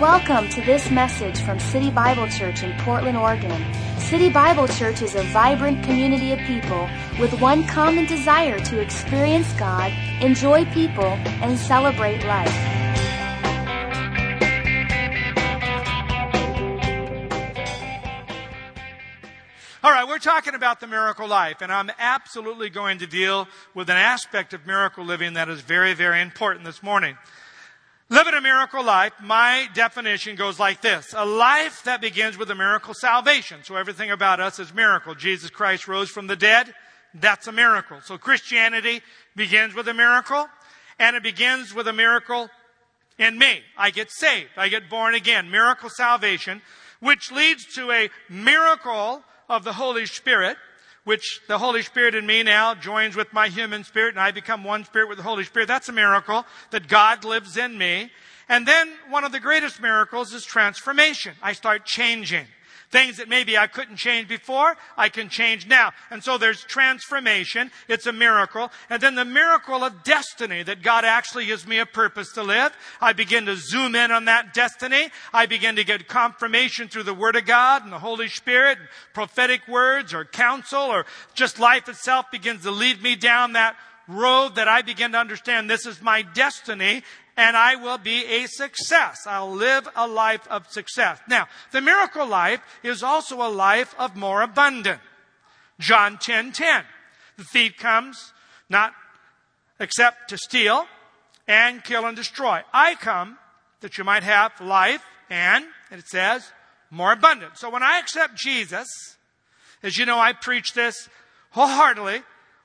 Welcome to this message from City Bible Church in Portland, Oregon. City Bible Church is a vibrant community of people with one common desire to experience God, enjoy people, and celebrate life. All right, we're talking about the miracle life, and I'm absolutely going to deal with an aspect of miracle living that is very, very important this morning. Living a miracle life, my definition goes like this. A life that begins with a miracle salvation. So everything about us is miracle. Jesus Christ rose from the dead. That's a miracle. So Christianity begins with a miracle, and it begins with a miracle in me. I get saved. I get born again. Miracle salvation, which leads to a miracle of the Holy Spirit, which the Holy Spirit in me now joins with my human spirit and I become one spirit with the Holy Spirit. That's a miracle that God lives in me. And then one of the greatest miracles is transformation. I start changing. Things that maybe I couldn't change before, I can change now. And so there's transformation. It's a miracle. And then the miracle of destiny that God actually gives me a purpose to live. I begin to zoom in on that destiny. I begin to get confirmation through the Word of God and the Holy Spirit, prophetic words or counsel or just life itself begins to lead me down that road that I begin to understand this is my destiny and I will be a success. I'll live a life of success. Now, the miracle life is also a life of more abundant. John 10:10. 10, 10. The thief comes not except to steal and kill and destroy. I come that you might have life and, and it says, more abundant. So when I accept Jesus, as you know, I preach this wholeheartedly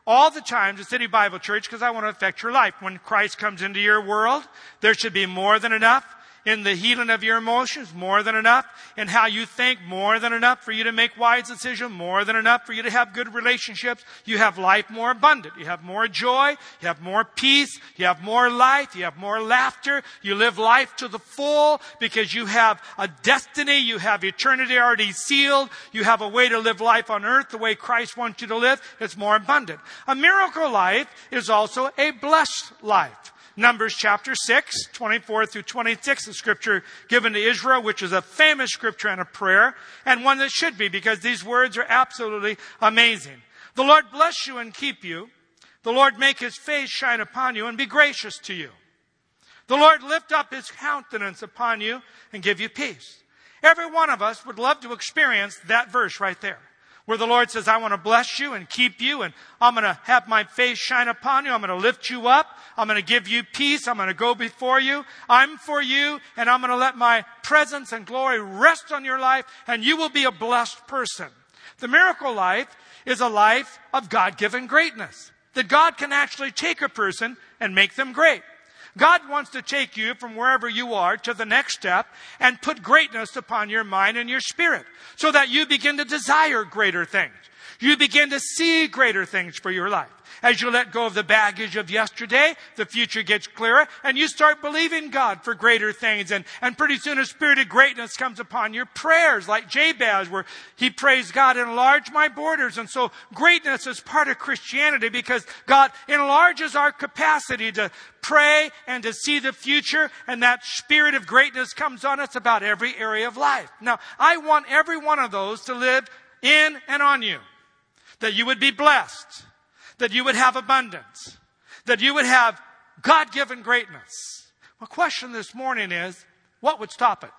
all the time to City Bible Church because I want to affect your life. When Christ comes into your world, there should be more than enough in the healing of your emotions, more than enough in how you think, more than enough for you to make wise decisions, more than enough for you to have good relationships. You have life more abundant. You have more joy. You have more peace. You have more life. You have more laughter. You live life to the full because you have a destiny. You have eternity already sealed. You have a way to live life on earth the way Christ wants you to live. It's more abundant. A miracle life is also a blessed life. Numbers chapter 6, 24 through 26, the scripture given to Israel, which is a famous scripture and a prayer, and one that should be because these words are absolutely amazing. The Lord bless you and keep you. The Lord make his face shine upon you and be gracious to you. The Lord lift up his countenance upon you and give you peace. Every one of us would love to experience that verse right there where the Lord says, I want to bless you and keep you, and I'm going to have my face shine upon you. I'm going to lift you up. I'm going to give you peace. I'm going to go before you. I'm for you, and I'm going to let my presence and glory rest on your life, and you will be a blessed person. The miracle life is a life of God given greatness. That God can actually take a person and make them great. God wants to take you from wherever you are to the next step and put greatness upon your mind and your spirit so that you begin to desire greater things. You begin to see greater things for your life. As you let go of the baggage of yesterday, the future gets clearer and you start believing God for greater things. And, and pretty soon a spirit of greatness comes upon your prayers, like Jabez, where he prays, God, enlarge my borders. And so greatness is part of Christianity because God enlarges our capacity to pray and to see the future. And that spirit of greatness comes on us about every area of life. Now, I want every one of those to live in and on you. That you would be blessed that you would have abundance, that you would have God given greatness. My question this morning is what would stop it?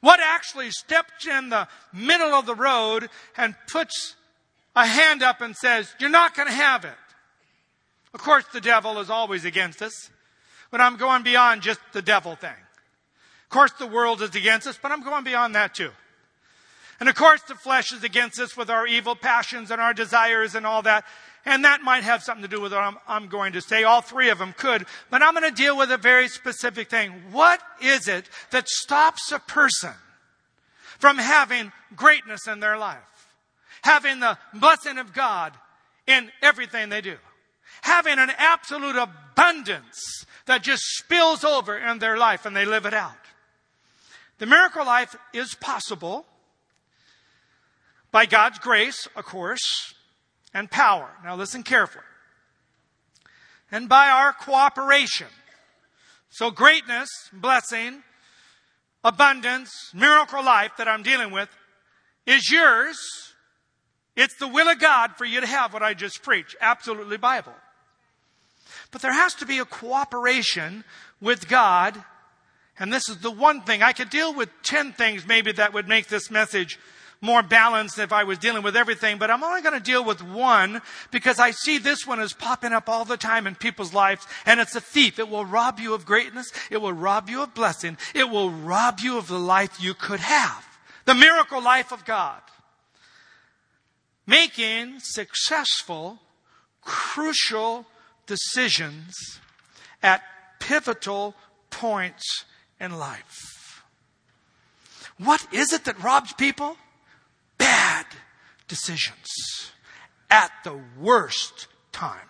What actually steps in the middle of the road and puts a hand up and says, You're not going to have it? Of course, the devil is always against us, but I'm going beyond just the devil thing. Of course, the world is against us, but I'm going beyond that too. And of course, the flesh is against us with our evil passions and our desires and all that. And that might have something to do with what I'm, I'm going to say. All three of them could. But I'm going to deal with a very specific thing. What is it that stops a person from having greatness in their life? Having the blessing of God in everything they do. Having an absolute abundance that just spills over in their life and they live it out. The miracle life is possible by God's grace, of course, and power. Now listen carefully. And by our cooperation. So greatness, blessing, abundance, miracle life that I'm dealing with is yours. It's the will of God for you to have what I just preached. Absolutely Bible. But there has to be a cooperation with God. And this is the one thing. I could deal with 10 things maybe that would make this message more balanced if I was dealing with everything, but I'm only going to deal with one because I see this one is popping up all the time in people's lives and it's a thief. It will rob you of greatness. It will rob you of blessing. It will rob you of the life you could have. The miracle life of God. Making successful, crucial decisions at pivotal points in life. What is it that robs people? Bad decisions at the worst time.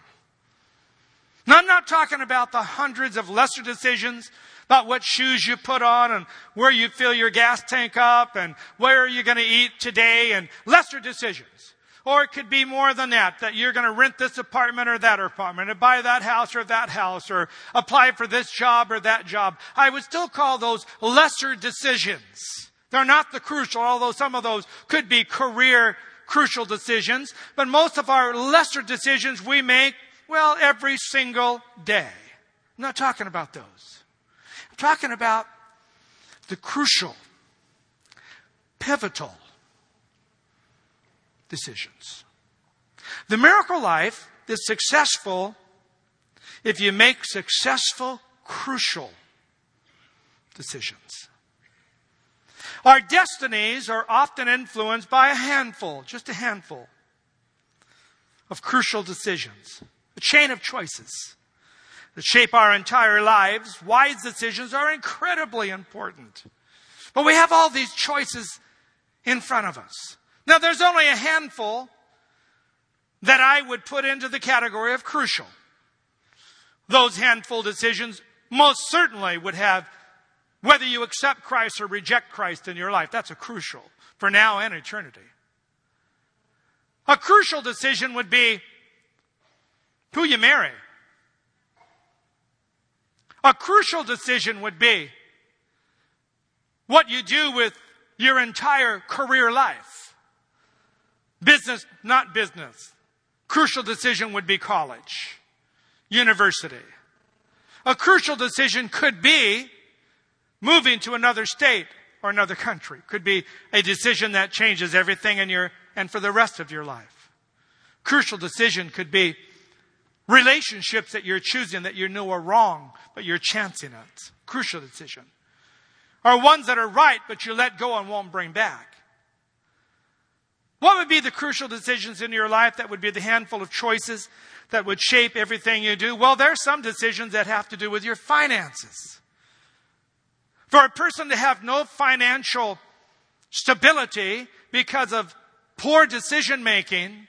Now, I'm not talking about the hundreds of lesser decisions about what shoes you put on and where you fill your gas tank up and where are you going to eat today and lesser decisions. Or it could be more than that, that you're going to rent this apartment or that apartment, or buy that house or that house, or apply for this job or that job. I would still call those lesser decisions. They're not the crucial, although some of those could be career crucial decisions. But most of our lesser decisions we make, well, every single day. I'm not talking about those. I'm talking about the crucial, pivotal, decisions. The miracle life is successful if you make successful, crucial decisions. Our destinies are often influenced by a handful, just a handful, of crucial decisions, a chain of choices that shape our entire lives. Wise decisions are incredibly important. But we have all these choices in front of us. Now, there's only a handful that I would put into the category of crucial. Those handful decisions most certainly would have whether you accept Christ or reject Christ in your life. That's a crucial for now and eternity. A crucial decision would be who you marry. A crucial decision would be what you do with your entire career life. Business, not business. Crucial decision would be college, university. A crucial decision could be moving to another state or another country. Could be a decision that changes everything in your and for the rest of your life. Crucial decision could be relationships that you're choosing that you know are wrong, but you're chancing it. Crucial decision. Or ones that are right, but you let go and won't bring back. What would be the crucial decisions in your life that would be the handful of choices that would shape everything you do? Well, there are some decisions that have to do with your finances. For a person to have no financial stability because of poor decision making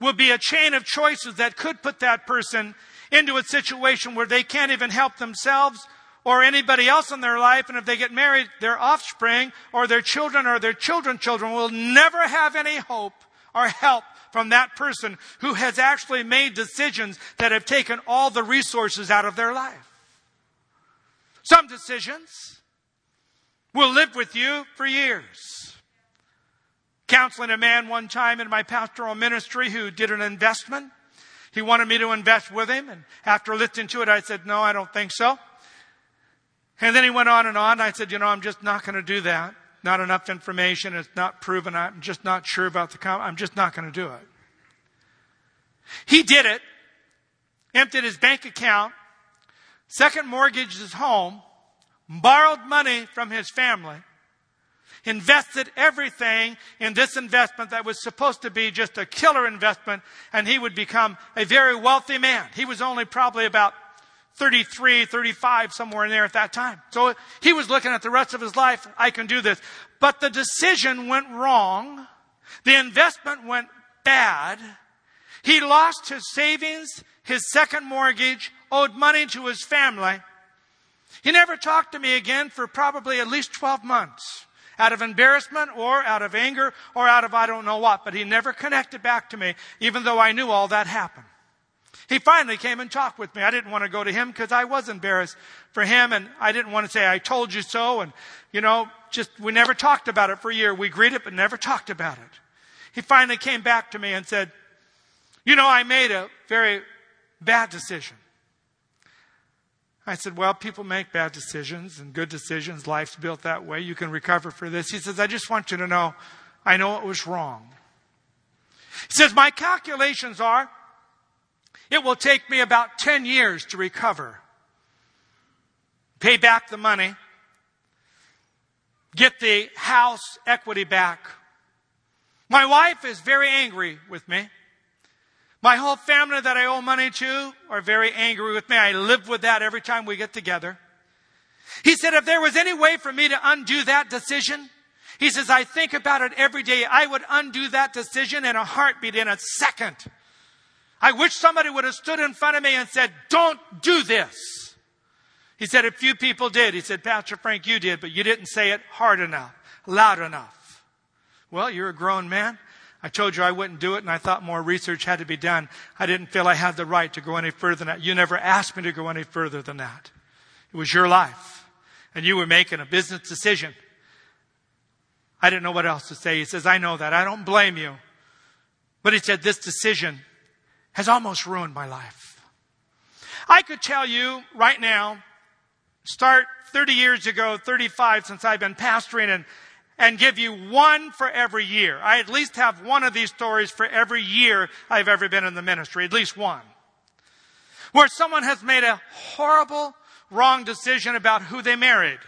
would be a chain of choices that could put that person into a situation where they can't even help themselves or anybody else in their life, and if they get married, their offspring or their children or their children's children will never have any hope or help from that person who has actually made decisions that have taken all the resources out of their life. Some decisions will live with you for years. Counseling a man one time in my pastoral ministry who did an investment. He wanted me to invest with him, and after listening to it, I said, No, I don't think so. And then he went on and on. I said, you know, I'm just not going to do that. Not enough information. It's not proven. I'm just not sure about the com- I'm just not going to do it. He did it. Emptied his bank account. Second mortgaged his home. Borrowed money from his family. Invested everything in this investment that was supposed to be just a killer investment and he would become a very wealthy man. He was only probably about 33, 35, somewhere in there at that time. So he was looking at the rest of his life. I can do this. But the decision went wrong. The investment went bad. He lost his savings, his second mortgage, owed money to his family. He never talked to me again for probably at least 12 months out of embarrassment or out of anger or out of I don't know what, but he never connected back to me, even though I knew all that happened. He finally came and talked with me. I didn't want to go to him because I was embarrassed for him and I didn't want to say, I told you so. And, you know, just, we never talked about it for a year. We greeted, but never talked about it. He finally came back to me and said, you know, I made a very bad decision. I said, well, people make bad decisions and good decisions. Life's built that way. You can recover for this. He says, I just want you to know, I know it was wrong. He says, my calculations are it will take me about 10 years to recover. Pay back the money. Get the house equity back. My wife is very angry with me. My whole family that I owe money to are very angry with me. I live with that every time we get together. He said, if there was any way for me to undo that decision, he says, I think about it every day. I would undo that decision in a heartbeat in a second. I wish somebody would have stood in front of me and said, don't do this. He said, a few people did. He said, Pastor Frank, you did, but you didn't say it hard enough, loud enough. Well, you're a grown man. I told you I wouldn't do it and I thought more research had to be done. I didn't feel I had the right to go any further than that. You never asked me to go any further than that. It was your life and you were making a business decision. I didn't know what else to say. He says, I know that. I don't blame you. But he said, this decision has almost ruined my life. I could tell you right now, start 30 years ago, 35 since I've been pastoring and, and give you one for every year. I at least have one of these stories for every year I've ever been in the ministry, at least one. Where someone has made a horrible, wrong decision about who they married.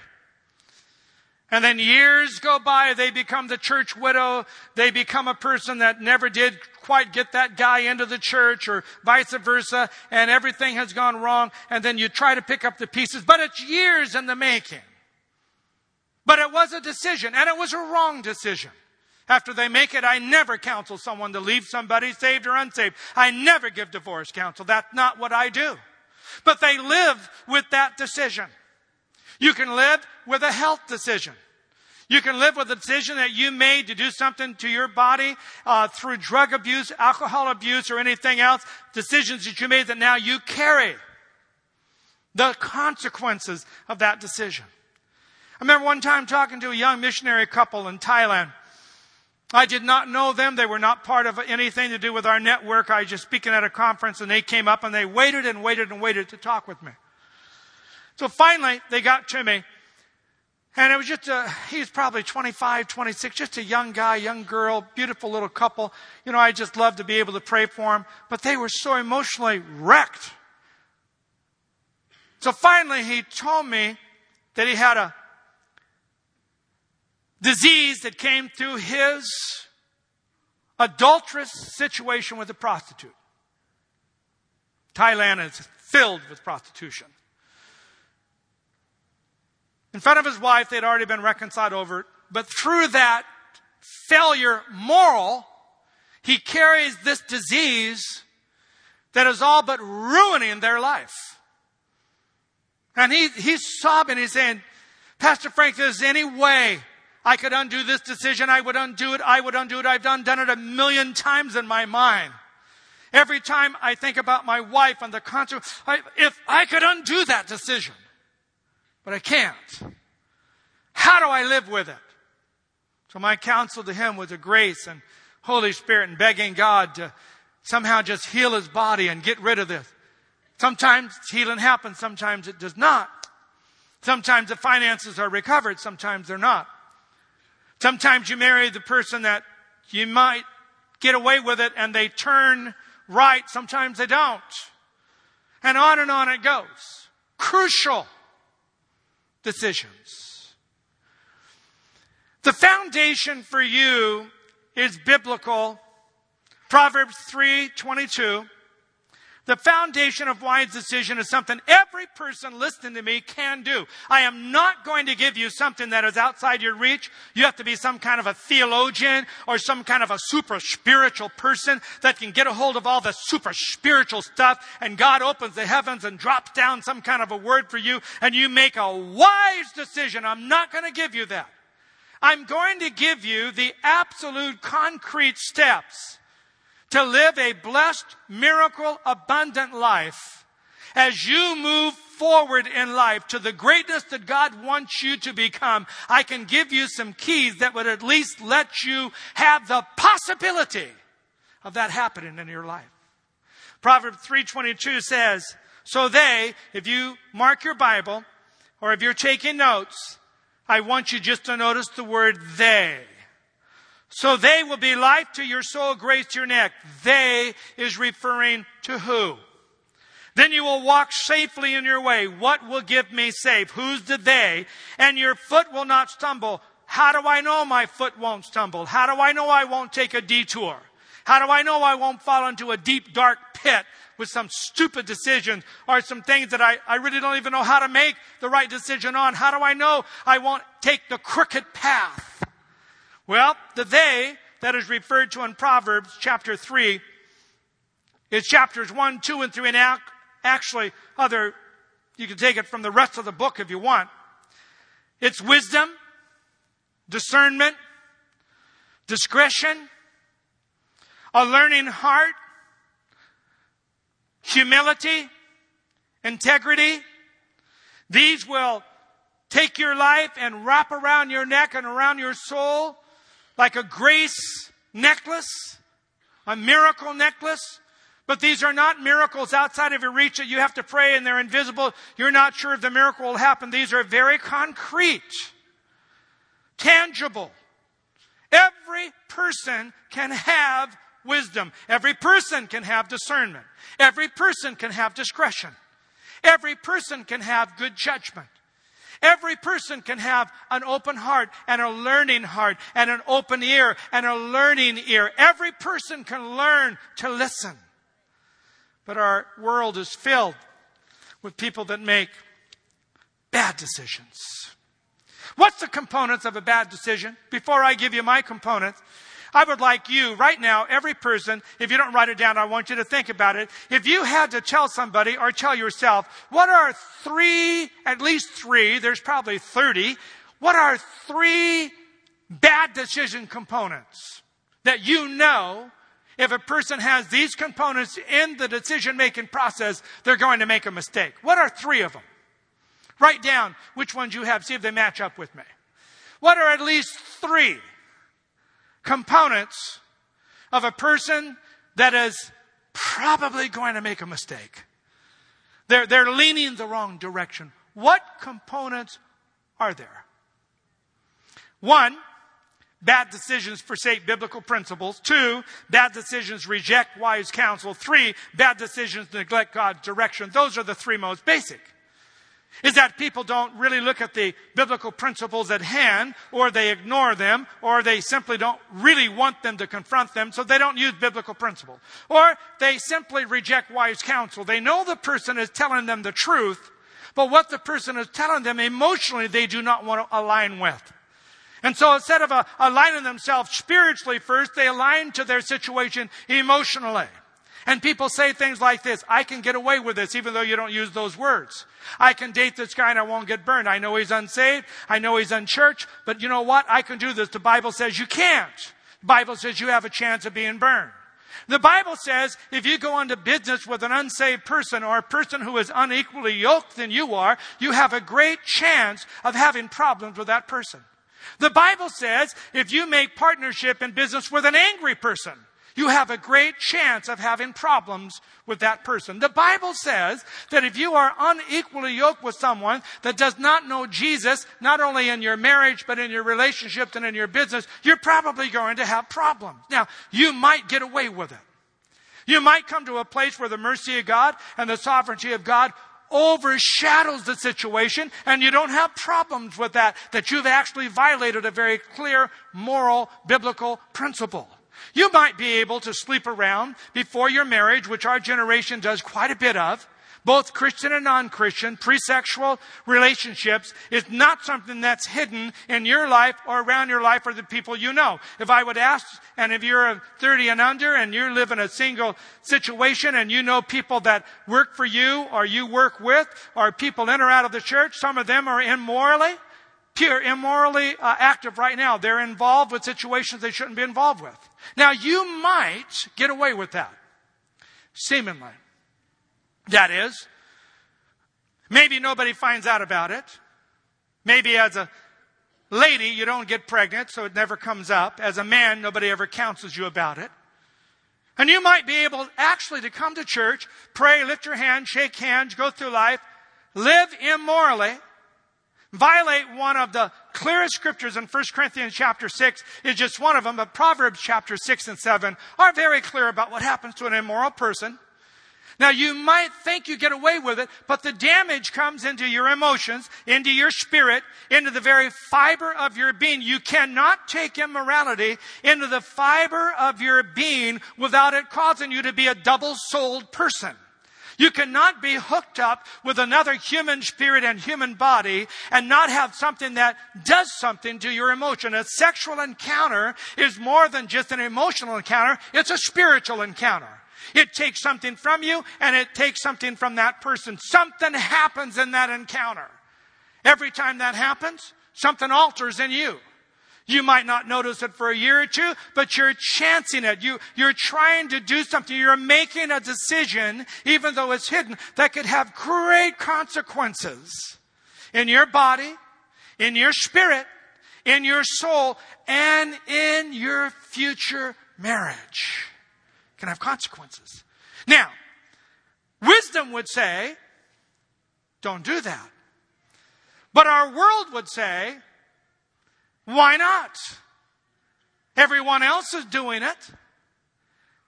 And then years go by, they become the church widow. They become a person that never did quite get that guy into the church or vice versa. And everything has gone wrong. And then you try to pick up the pieces, but it's years in the making. But it was a decision and it was a wrong decision. After they make it, I never counsel someone to leave somebody saved or unsaved. I never give divorce counsel. That's not what I do. But they live with that decision. You can live with a health decision. You can live with a decision that you made to do something to your body uh, through drug abuse, alcohol abuse, or anything else. Decisions that you made that now you carry the consequences of that decision. I remember one time talking to a young missionary couple in Thailand. I did not know them. They were not part of anything to do with our network. I was just speaking at a conference and they came up and they waited and waited and waited to talk with me. So finally, they got to me. And it was just a, he was probably 25, 26, just a young guy, young girl, beautiful little couple. You know, I just love to be able to pray for them. But they were so emotionally wrecked. So finally, he told me that he had a disease that came through his adulterous situation with a prostitute. Thailand is filled with prostitution. In front of his wife, they'd already been reconciled over it. But through that failure moral, he carries this disease that is all but ruining their life. And he, he's sobbing. He's saying, Pastor Frank, there's any way I could undo this decision. I would undo it. I would undo it. I've done, done it a million times in my mind. Every time I think about my wife and the consequence, if I could undo that decision, but I can't. How do I live with it? So my counsel to him was a grace and Holy Spirit and begging God to somehow just heal his body and get rid of this. Sometimes healing happens, sometimes it does not. Sometimes the finances are recovered, sometimes they're not. Sometimes you marry the person that you might get away with it and they turn right, sometimes they don't. And on and on it goes. Crucial decisions. The foundation for you is biblical. Proverbs 3:22 the foundation of wise decision is something every person listening to me can do. I am not going to give you something that is outside your reach. You have to be some kind of a theologian or some kind of a super spiritual person that can get a hold of all the super spiritual stuff and God opens the heavens and drops down some kind of a word for you and you make a wise decision. I'm not going to give you that. I'm going to give you the absolute concrete steps to live a blessed, miracle, abundant life as you move forward in life to the greatness that God wants you to become, I can give you some keys that would at least let you have the possibility of that happening in your life. Proverbs 3:22 says, "So they, if you mark your Bible or if you're taking notes, I want you just to notice the word they. So they will be life to your soul, grace to your neck. They is referring to who? Then you will walk safely in your way. What will give me safe? Who's the they? And your foot will not stumble. How do I know my foot won't stumble? How do I know I won't take a detour? How do I know I won't fall into a deep, dark pit with some stupid decision or some things that I, I really don't even know how to make the right decision on? How do I know I won't take the crooked path? Well, the they that is referred to in Proverbs chapter 3 is chapters 1, 2, and 3, and actually other, you can take it from the rest of the book if you want. It's wisdom, discernment, discretion, a learning heart, humility, integrity. These will take your life and wrap around your neck and around your soul like a grace necklace, a miracle necklace. But these are not miracles outside of your reach that you have to pray and they're invisible. You're not sure if the miracle will happen. These are very concrete, tangible. Every person can have wisdom. Every person can have discernment. Every person can have discretion. Every person can have good judgment. Every person can have an open heart and a learning heart and an open ear and a learning ear. Every person can learn to listen. But our world is filled with people that make bad decisions. What's the components of a bad decision? Before I give you my components, I would like you right now, every person, if you don't write it down, I want you to think about it. If you had to tell somebody or tell yourself, what are three, at least three, there's probably 30, what are three bad decision components that you know if a person has these components in the decision making process, they're going to make a mistake. What are three of them? Write down which ones you have, see if they match up with me. What are at least three components of a person that is probably going to make a mistake? They're, they're leaning the wrong direction. What components are there? One, Bad decisions forsake biblical principles. Two, bad decisions reject wise counsel. Three, bad decisions neglect God's direction. Those are the three most basic. Is that people don't really look at the biblical principles at hand, or they ignore them, or they simply don't really want them to confront them, so they don't use biblical principle. Or they simply reject wise counsel. They know the person is telling them the truth, but what the person is telling them emotionally they do not want to align with. And so instead of uh, aligning themselves spiritually first, they align to their situation emotionally. And people say things like this, I can get away with this even though you don't use those words. I can date this guy and I won't get burned. I know he's unsaved. I know he's unchurched, but you know what? I can do this. The Bible says you can't. The Bible says you have a chance of being burned. The Bible says if you go into business with an unsaved person or a person who is unequally yoked than you are, you have a great chance of having problems with that person. The Bible says if you make partnership in business with an angry person, you have a great chance of having problems with that person. The Bible says that if you are unequally yoked with someone that does not know Jesus, not only in your marriage, but in your relationships and in your business, you're probably going to have problems. Now, you might get away with it. You might come to a place where the mercy of God and the sovereignty of God overshadows the situation and you don't have problems with that, that you've actually violated a very clear moral biblical principle. You might be able to sleep around before your marriage, which our generation does quite a bit of, both Christian and non-Christian, pre-sexual relationships is not something that's hidden in your life or around your life or the people you know. If I would ask, and if you're 30 and under and you live in a single situation and you know people that work for you or you work with or people in or out of the church, some of them are immorally, pure, immorally uh, active right now. They're involved with situations they shouldn't be involved with. Now, you might get away with that, seemingly. That is, maybe nobody finds out about it. Maybe as a lady, you don't get pregnant, so it never comes up. As a man, nobody ever counsels you about it. And you might be able actually to come to church, pray, lift your hand, shake hands, go through life, live immorally, violate one of the clearest scriptures in 1 Corinthians chapter 6 is just one of them, but Proverbs chapter 6 and 7 are very clear about what happens to an immoral person. Now you might think you get away with it, but the damage comes into your emotions, into your spirit, into the very fiber of your being. You cannot take immorality into the fiber of your being without it causing you to be a double-souled person. You cannot be hooked up with another human spirit and human body and not have something that does something to your emotion. A sexual encounter is more than just an emotional encounter. It's a spiritual encounter. It takes something from you and it takes something from that person. Something happens in that encounter. Every time that happens, something alters in you. You might not notice it for a year or two, but you're chancing it. You, you're trying to do something. You're making a decision, even though it's hidden, that could have great consequences in your body, in your spirit, in your soul, and in your future marriage. It can have consequences. Now, wisdom would say, don't do that. But our world would say, why not? Everyone else is doing it.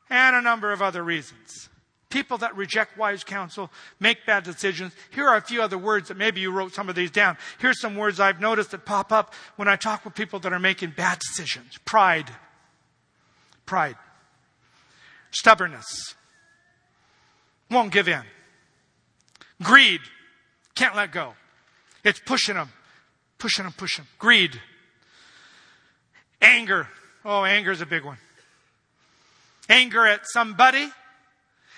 And a number of other reasons. People that reject wise counsel make bad decisions. Here are a few other words that maybe you wrote some of these down. Here's some words I've noticed that pop up when I talk with people that are making bad decisions. Pride. Pride. Stubbornness. Won't give in. Greed. Can't let go. It's pushing them. Pushing them, pushing them. Greed. Anger. Oh, anger is a big one. Anger at somebody,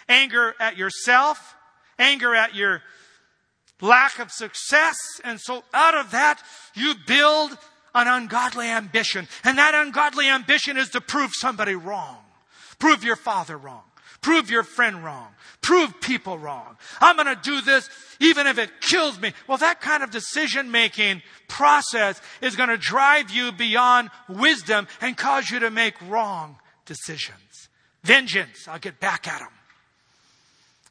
anger at yourself, anger at your lack of success. And so out of that, you build an ungodly ambition. And that ungodly ambition is to prove somebody wrong. Prove your father wrong. Prove your friend wrong. Prove people wrong. I'm going to do this even if it kills me. Well, that kind of decision making process is going to drive you beyond wisdom and cause you to make wrong decisions. Vengeance, I'll get back at them.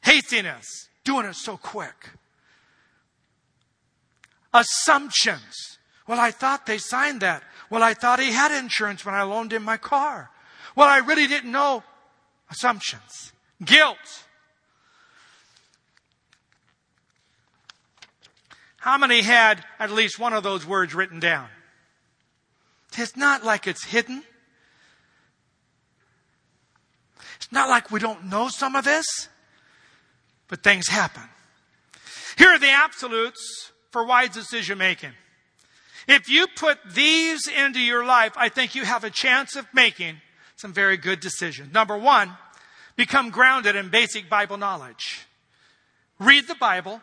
Hastiness, doing it so quick. Assumptions. Well, I thought they signed that. Well, I thought he had insurance when I loaned him my car. Well, I really didn't know. Assumptions. Guilt. How many had at least one of those words written down? It's not like it's hidden. It's not like we don't know some of this, but things happen. Here are the absolutes for wise decision making. If you put these into your life, I think you have a chance of making some very good decisions. Number one, become grounded in basic Bible knowledge. Read the Bible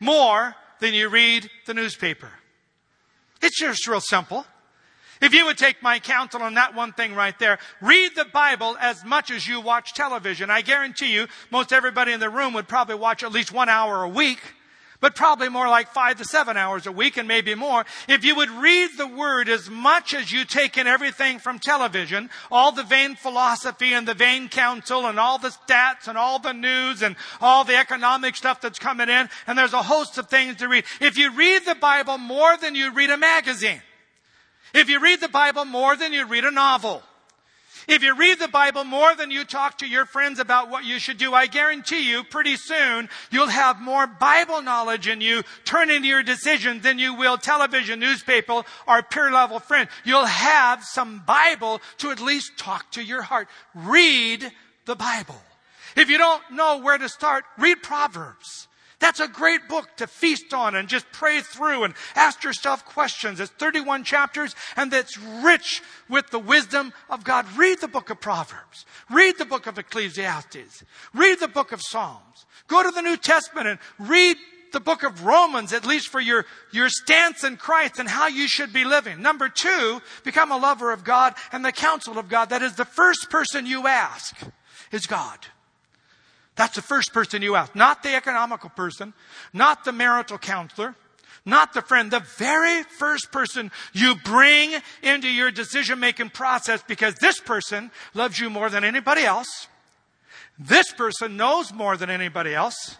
more than you read the newspaper. It's just real simple. If you would take my counsel on that one thing right there, read the Bible as much as you watch television. I guarantee you, most everybody in the room would probably watch at least one hour a week but probably more like five to seven hours a week and maybe more. If you would read the Word as much as you take in everything from television, all the vain philosophy and the vain counsel and all the stats and all the news and all the economic stuff that's coming in, and there's a host of things to read. If you read the Bible more than you read a magazine, if you read the Bible more than you read a novel, if you read the Bible more than you talk to your friends about what you should do, I guarantee you pretty soon you'll have more Bible knowledge in you turn into your decisions than you will television, newspaper, or peer level friend. You'll have some Bible to at least talk to your heart. Read the Bible. If you don't know where to start, read Proverbs. That's a great book to feast on and just pray through and ask yourself questions. It's 31 chapters and it's rich with the wisdom of God. Read the book of Proverbs. Read the book of Ecclesiastes. Read the book of Psalms. Go to the New Testament and read the book of Romans, at least for your, your stance in Christ and how you should be living. Number two, become a lover of God and the counsel of God. That is the first person you ask is God. That's the first person you ask. Not the economical person, not the marital counselor, not the friend, the very first person you bring into your decision making process because this person loves you more than anybody else. This person knows more than anybody else.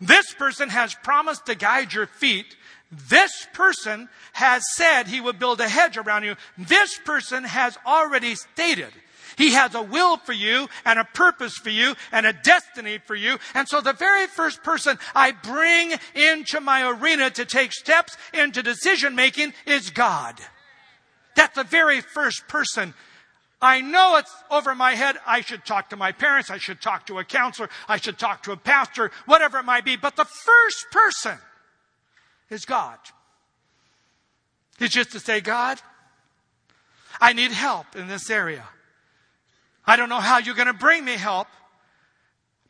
This person has promised to guide your feet. This person has said he would build a hedge around you. This person has already stated he has a will for you and a purpose for you and a destiny for you. And so the very first person I bring into my arena to take steps into decision making is God. That's the very first person. I know it's over my head. I should talk to my parents. I should talk to a counselor. I should talk to a pastor, whatever it might be. But the first person is God. It's just to say, God, I need help in this area. I don't know how you're going to bring me help,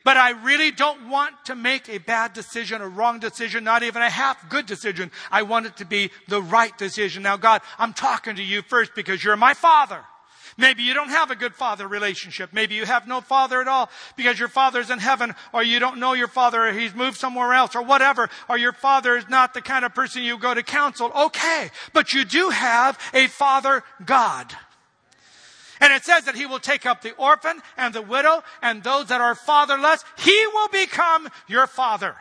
but I really don't want to make a bad decision, a wrong decision, not even a half good decision. I want it to be the right decision. Now, God, I'm talking to you first because you're my father. Maybe you don't have a good father relationship. Maybe you have no father at all because your father's in heaven or you don't know your father or he's moved somewhere else or whatever or your father is not the kind of person you go to counsel. Okay. But you do have a father God. And it says that he will take up the orphan and the widow and those that are fatherless. He will become your father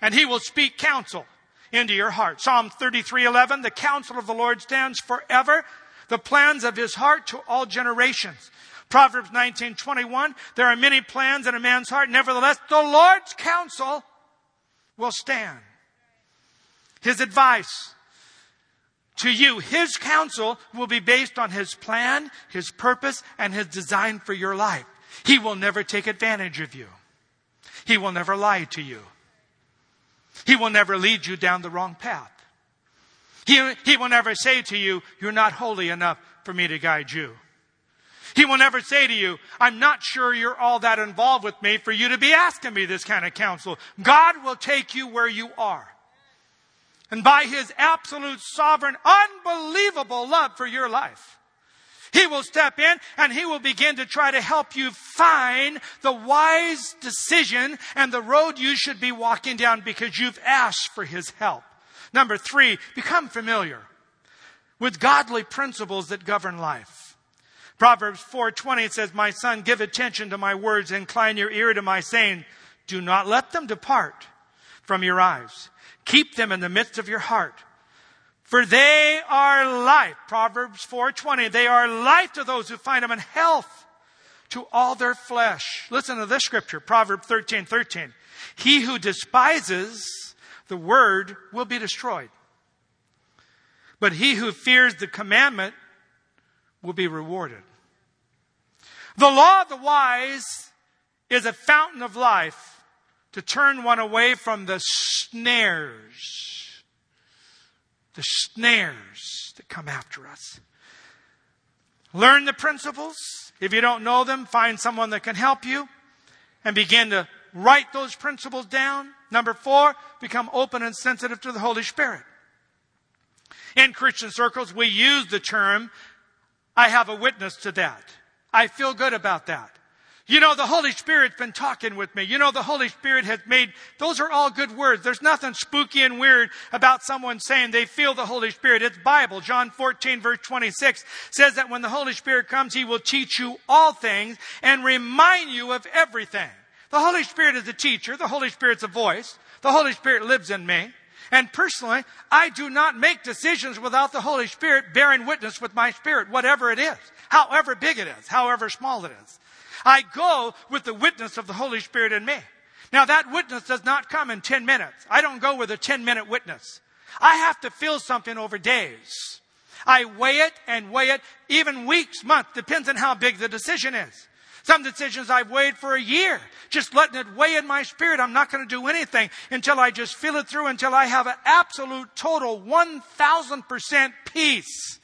and he will speak counsel into your heart. Psalm 33:11, the counsel of the Lord stands forever, the plans of his heart to all generations. Proverbs 19:21, there are many plans in a man's heart, nevertheless the Lord's counsel will stand. His advice to you, His counsel will be based on His plan, His purpose, and His design for your life. He will never take advantage of you. He will never lie to you. He will never lead you down the wrong path. He, he will never say to you, You're not holy enough for me to guide you. He will never say to you, I'm not sure you're all that involved with me for you to be asking me this kind of counsel. God will take you where you are and by his absolute sovereign, unbelievable love for your life. He will step in and he will begin to try to help you find the wise decision and the road you should be walking down because you've asked for his help. Number three, become familiar with godly principles that govern life. Proverbs 4:20 says, "My son, give attention to my words, incline your ear to my saying, do not let them depart from your eyes. Keep them in the midst of your heart. For they are life. Proverbs 4:20. They are life to those who find them and health to all their flesh. Listen to this scripture, Proverbs 13, 13. He who despises the word will be destroyed. But he who fears the commandment will be rewarded. The law of the wise is a fountain of life to turn one away from the snares, the snares that come after us. Learn the principles. If you don't know them, find someone that can help you and begin to write those principles down. Number four, become open and sensitive to the Holy Spirit. In Christian circles, we use the term, I have a witness to that. I feel good about that. You know, the Holy Spirit's been talking with me. You know, the Holy Spirit has made, those are all good words. There's nothing spooky and weird about someone saying they feel the Holy Spirit. It's Bible. John 14 verse 26 says that when the Holy Spirit comes, He will teach you all things and remind you of everything. The Holy Spirit is a teacher. The Holy Spirit's a voice. The Holy Spirit lives in me. And personally, I do not make decisions without the Holy Spirit bearing witness with my spirit, whatever it is, however big it is, however small it is. I go with the witness of the Holy Spirit in me. Now that witness does not come in 10 minutes. I don't go with a 10 minute witness. I have to feel something over days. I weigh it and weigh it, even weeks, months, depends on how big the decision is. Some decisions I've weighed for a year, just letting it weigh in my spirit. I'm not going to do anything until I just feel it through, until I have an absolute total 1000% peace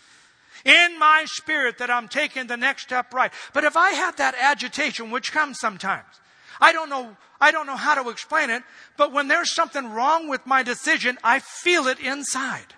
in my spirit that I'm taking the next step right. But if I have that agitation, which comes sometimes, I don't know, I don't know how to explain it, but when there's something wrong with my decision, I feel it inside.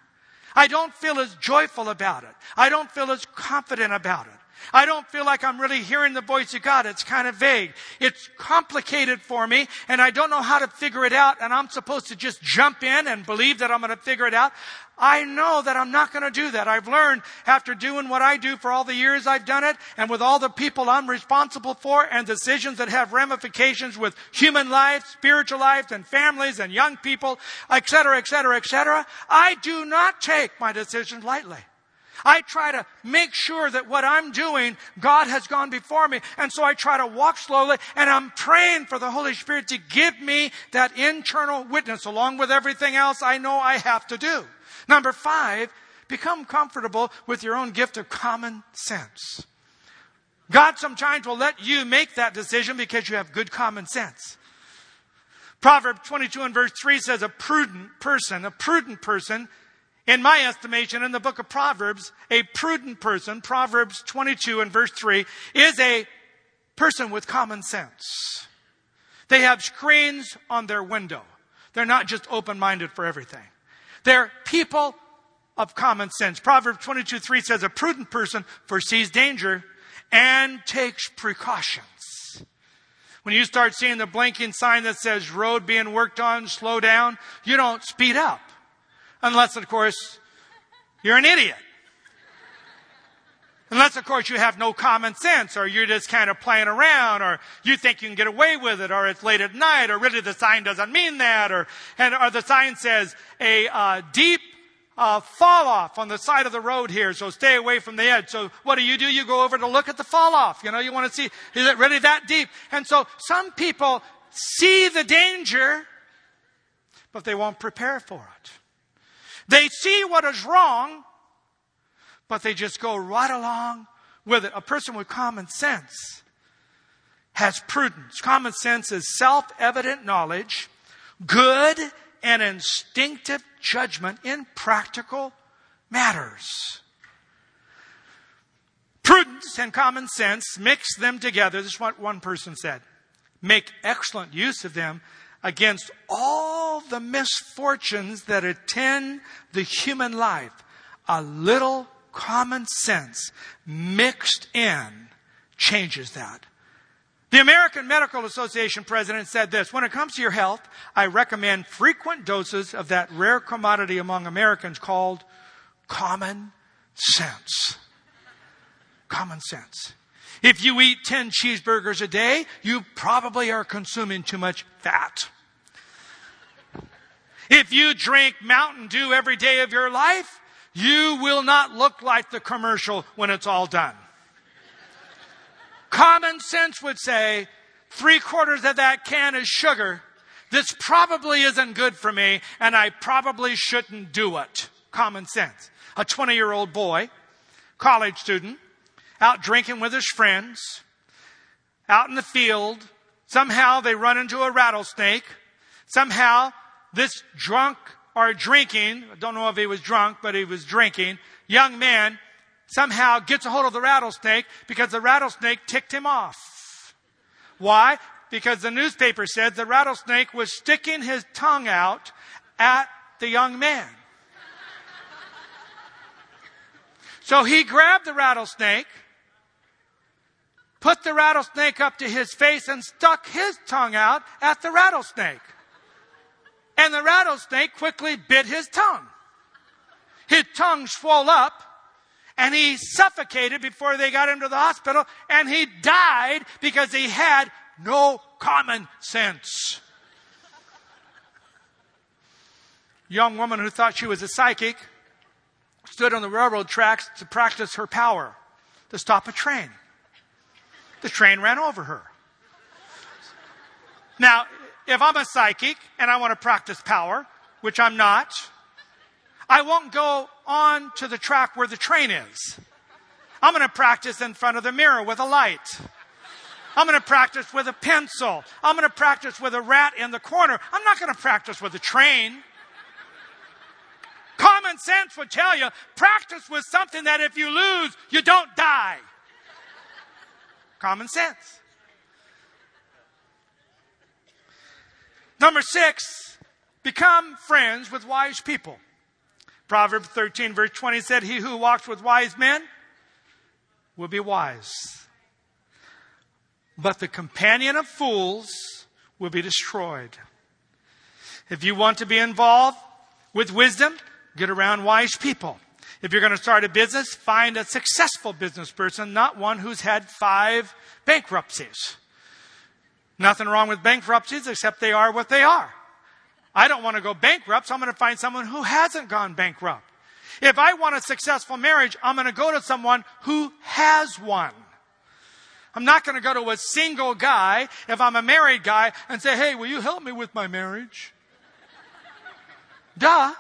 I don't feel as joyful about it. I don't feel as confident about it. I don't feel like I'm really hearing the voice of God. It's kind of vague. It's complicated for me and I don't know how to figure it out and I'm supposed to just jump in and believe that I'm going to figure it out. I know that I'm not going to do that. I've learned after doing what I do for all the years I've done it and with all the people I'm responsible for and decisions that have ramifications with human life, spiritual life and families and young people, etc., etc., etc. I do not take my decisions lightly. I try to make sure that what I'm doing, God has gone before me. And so I try to walk slowly and I'm praying for the Holy Spirit to give me that internal witness along with everything else I know I have to do. Number five, become comfortable with your own gift of common sense. God sometimes will let you make that decision because you have good common sense. Proverbs 22 and verse 3 says a prudent person, a prudent person, in my estimation, in the book of Proverbs, a prudent person, Proverbs 22 and verse 3, is a person with common sense. They have screens on their window. They're not just open minded for everything. They're people of common sense. Proverbs 22 3 says, A prudent person foresees danger and takes precautions. When you start seeing the blinking sign that says road being worked on, slow down, you don't speed up. Unless, of course, you're an idiot. Unless, of course, you have no common sense or you're just kind of playing around or you think you can get away with it or it's late at night or really the sign doesn't mean that or, and, or the sign says a uh, deep uh, fall off on the side of the road here, so stay away from the edge. So what do you do? You go over to look at the fall off. You know, you want to see, is it really that deep? And so some people see the danger, but they won't prepare for it. They see what is wrong, but they just go right along with it. A person with common sense has prudence. Common sense is self evident knowledge, good and instinctive judgment in practical matters. Prudence and common sense, mix them together. This is what one person said. Make excellent use of them against all the misfortunes that attend the human life. A little common sense mixed in changes that. The American Medical Association president said this When it comes to your health, I recommend frequent doses of that rare commodity among Americans called common sense. Common sense. If you eat 10 cheeseburgers a day, you probably are consuming too much fat. If you drink Mountain Dew every day of your life, you will not look like the commercial when it's all done. Common sense would say three quarters of that can is sugar. This probably isn't good for me, and I probably shouldn't do it. Common sense. A 20 year old boy, college student, out drinking with his friends, out in the field. Somehow they run into a rattlesnake. Somehow this drunk or drinking, I don't know if he was drunk, but he was drinking, young man somehow gets a hold of the rattlesnake because the rattlesnake ticked him off. Why? Because the newspaper said the rattlesnake was sticking his tongue out at the young man. So he grabbed the rattlesnake, put the rattlesnake up to his face, and stuck his tongue out at the rattlesnake. And the rattlesnake quickly bit his tongue. His tongue swelled up and he suffocated before they got him to the hospital and he died because he had no common sense. Young woman who thought she was a psychic stood on the railroad tracks to practice her power to stop a train. The train ran over her. Now, if I'm a psychic and I want to practice power, which I'm not, I won't go on to the track where the train is. I'm going to practice in front of the mirror with a light. I'm going to practice with a pencil. I'm going to practice with a rat in the corner. I'm not going to practice with a train. Common sense would tell you practice with something that if you lose, you don't die. Common sense. Number six, become friends with wise people. Proverbs 13, verse 20 said, He who walks with wise men will be wise. But the companion of fools will be destroyed. If you want to be involved with wisdom, get around wise people. If you're going to start a business, find a successful business person, not one who's had five bankruptcies. Nothing wrong with bankruptcies except they are what they are. I don't want to go bankrupt, so I'm going to find someone who hasn't gone bankrupt. If I want a successful marriage, I'm going to go to someone who has one. I'm not going to go to a single guy if I'm a married guy and say, hey, will you help me with my marriage? Duh.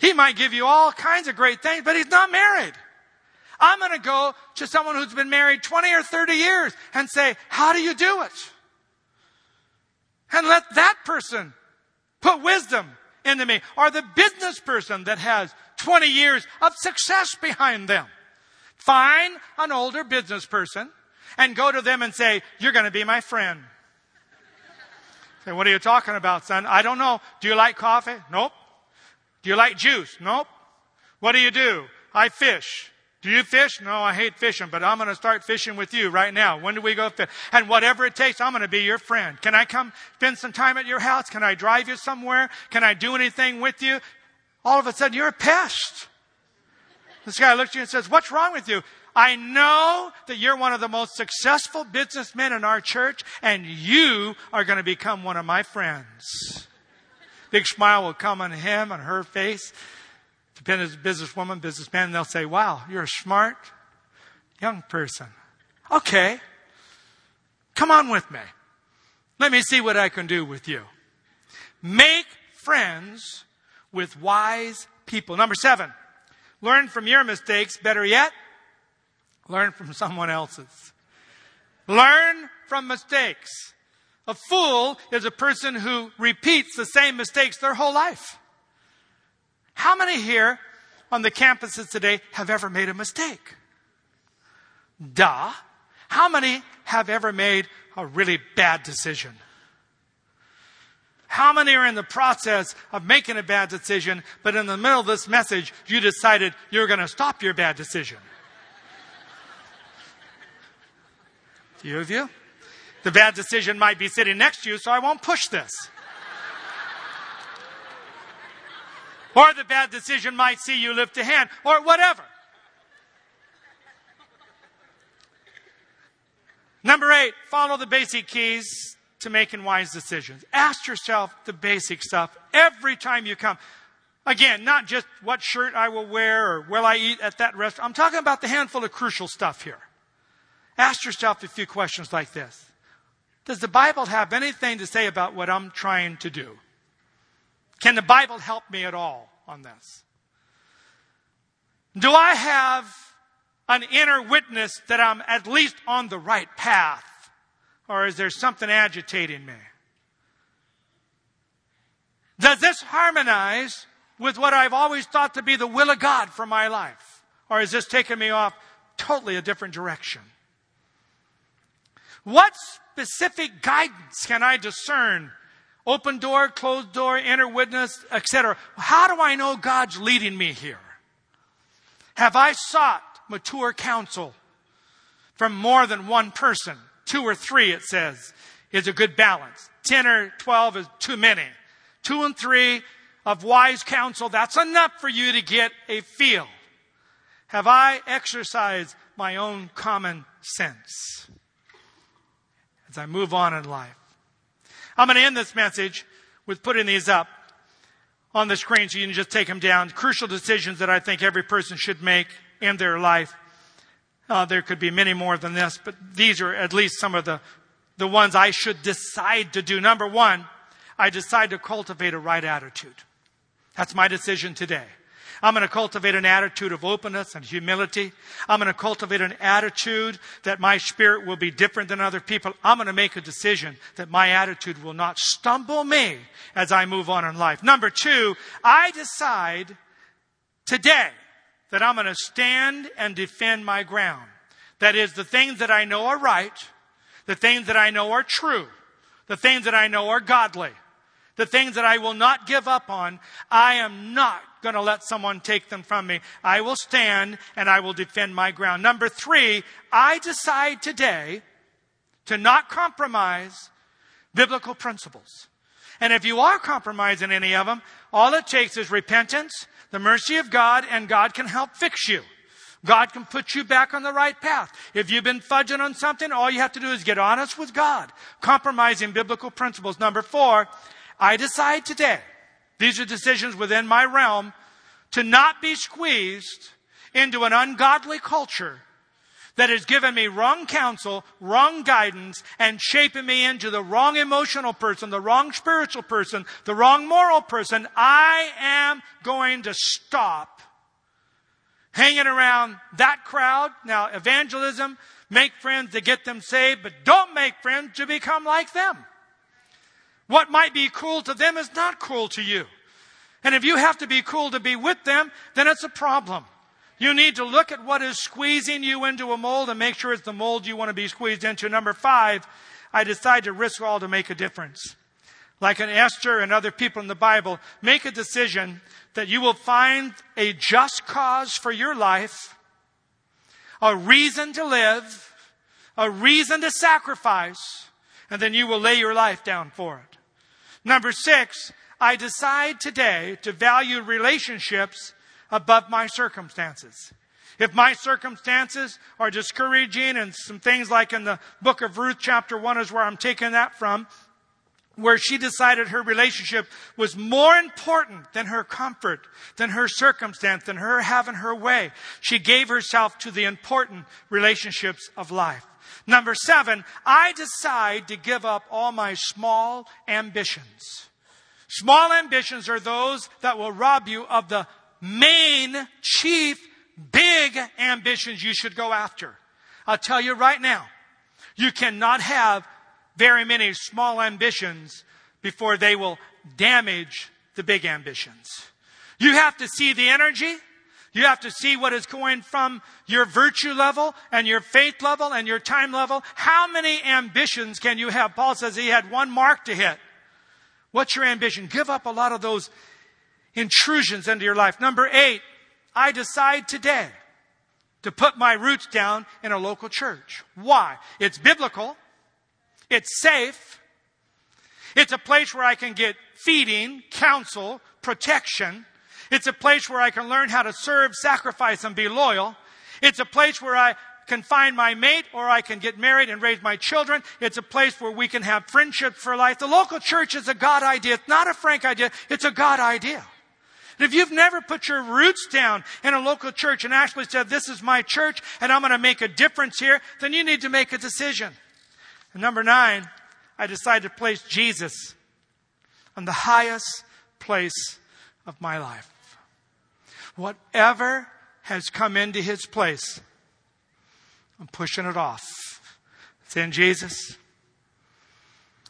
He might give you all kinds of great things, but he's not married. I'm going to go to someone who's been married 20 or 30 years and say, how do you do it? And let that person put wisdom into me. Or the business person that has 20 years of success behind them. Find an older business person and go to them and say, you're going to be my friend. Say, what are you talking about, son? I don't know. Do you like coffee? Nope. Do you like juice? Nope. What do you do? I fish. Do you fish? No, I hate fishing, but I'm going to start fishing with you right now. When do we go fish? And whatever it takes, I'm going to be your friend. Can I come spend some time at your house? Can I drive you somewhere? Can I do anything with you? All of a sudden, you're a pest. This guy looks at you and says, what's wrong with you? I know that you're one of the most successful businessmen in our church and you are going to become one of my friends. Big smile will come on him, on her face. Depending on businesswoman, businessman, they'll say, wow, you're a smart young person. Okay. Come on with me. Let me see what I can do with you. Make friends with wise people. Number seven, learn from your mistakes. Better yet, learn from someone else's. Learn from mistakes. A fool is a person who repeats the same mistakes their whole life. How many here on the campuses today have ever made a mistake? Duh. How many have ever made a really bad decision? How many are in the process of making a bad decision, but in the middle of this message, you decided you're going to stop your bad decision? Few of you? The bad decision might be sitting next to you, so I won't push this. or the bad decision might see you lift a hand, or whatever. Number eight, follow the basic keys to making wise decisions. Ask yourself the basic stuff every time you come. Again, not just what shirt I will wear or will I eat at that restaurant. I'm talking about the handful of crucial stuff here. Ask yourself a few questions like this. Does the Bible have anything to say about what I'm trying to do? Can the Bible help me at all on this? Do I have an inner witness that I'm at least on the right path? Or is there something agitating me? Does this harmonize with what I've always thought to be the will of God for my life? Or is this taking me off totally a different direction? What specific guidance can I discern? Open door, closed door, inner witness, etc. How do I know God's leading me here? Have I sought mature counsel from more than one person? Two or three, it says, is a good balance. Ten or twelve is too many. Two and three of wise counsel, that's enough for you to get a feel. Have I exercised my own common sense? As I move on in life. I'm going to end this message with putting these up on the screen so you can just take them down. Crucial decisions that I think every person should make in their life. Uh, there could be many more than this, but these are at least some of the, the ones I should decide to do. Number one, I decide to cultivate a right attitude. That's my decision today. I'm going to cultivate an attitude of openness and humility. I'm going to cultivate an attitude that my spirit will be different than other people. I'm going to make a decision that my attitude will not stumble me as I move on in life. Number two, I decide today that I'm going to stand and defend my ground. That is, the things that I know are right, the things that I know are true, the things that I know are godly. The things that I will not give up on, I am not going to let someone take them from me. I will stand and I will defend my ground. Number three, I decide today to not compromise biblical principles. And if you are compromising any of them, all it takes is repentance, the mercy of God, and God can help fix you. God can put you back on the right path. If you've been fudging on something, all you have to do is get honest with God. Compromising biblical principles. Number four, I decide today, these are decisions within my realm, to not be squeezed into an ungodly culture that has given me wrong counsel, wrong guidance, and shaping me into the wrong emotional person, the wrong spiritual person, the wrong moral person. I am going to stop hanging around that crowd. Now, evangelism, make friends to get them saved, but don't make friends to become like them. What might be cool to them is not cool to you. And if you have to be cool to be with them, then it's a problem. You need to look at what is squeezing you into a mold and make sure it's the mold you want to be squeezed into. Number five, I decide to risk all to make a difference. Like an Esther and other people in the Bible, make a decision that you will find a just cause for your life, a reason to live, a reason to sacrifice, and then you will lay your life down for it. Number six, I decide today to value relationships above my circumstances. If my circumstances are discouraging and some things like in the book of Ruth chapter one is where I'm taking that from, where she decided her relationship was more important than her comfort, than her circumstance, than her having her way. She gave herself to the important relationships of life. Number seven, I decide to give up all my small ambitions. Small ambitions are those that will rob you of the main, chief, big ambitions you should go after. I'll tell you right now, you cannot have very many small ambitions before they will damage the big ambitions. You have to see the energy. You have to see what is going from your virtue level and your faith level and your time level. How many ambitions can you have? Paul says he had one mark to hit. What's your ambition? Give up a lot of those intrusions into your life. Number eight, I decide today to put my roots down in a local church. Why? It's biblical. It's safe. It's a place where I can get feeding, counsel, protection. It's a place where I can learn how to serve, sacrifice, and be loyal. It's a place where I can find my mate or I can get married and raise my children. It's a place where we can have friendship for life. The local church is a God idea. It's not a Frank idea. It's a God idea. And if you've never put your roots down in a local church and actually said, this is my church and I'm going to make a difference here, then you need to make a decision. And number nine, I decided to place Jesus on the highest place of my life. Whatever has come into his place, I'm pushing it off. Saying, Jesus,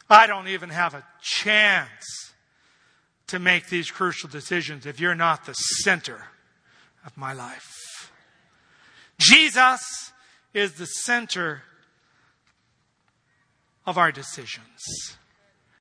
I don't even have a chance to make these crucial decisions if you're not the center of my life. Jesus is the center of our decisions.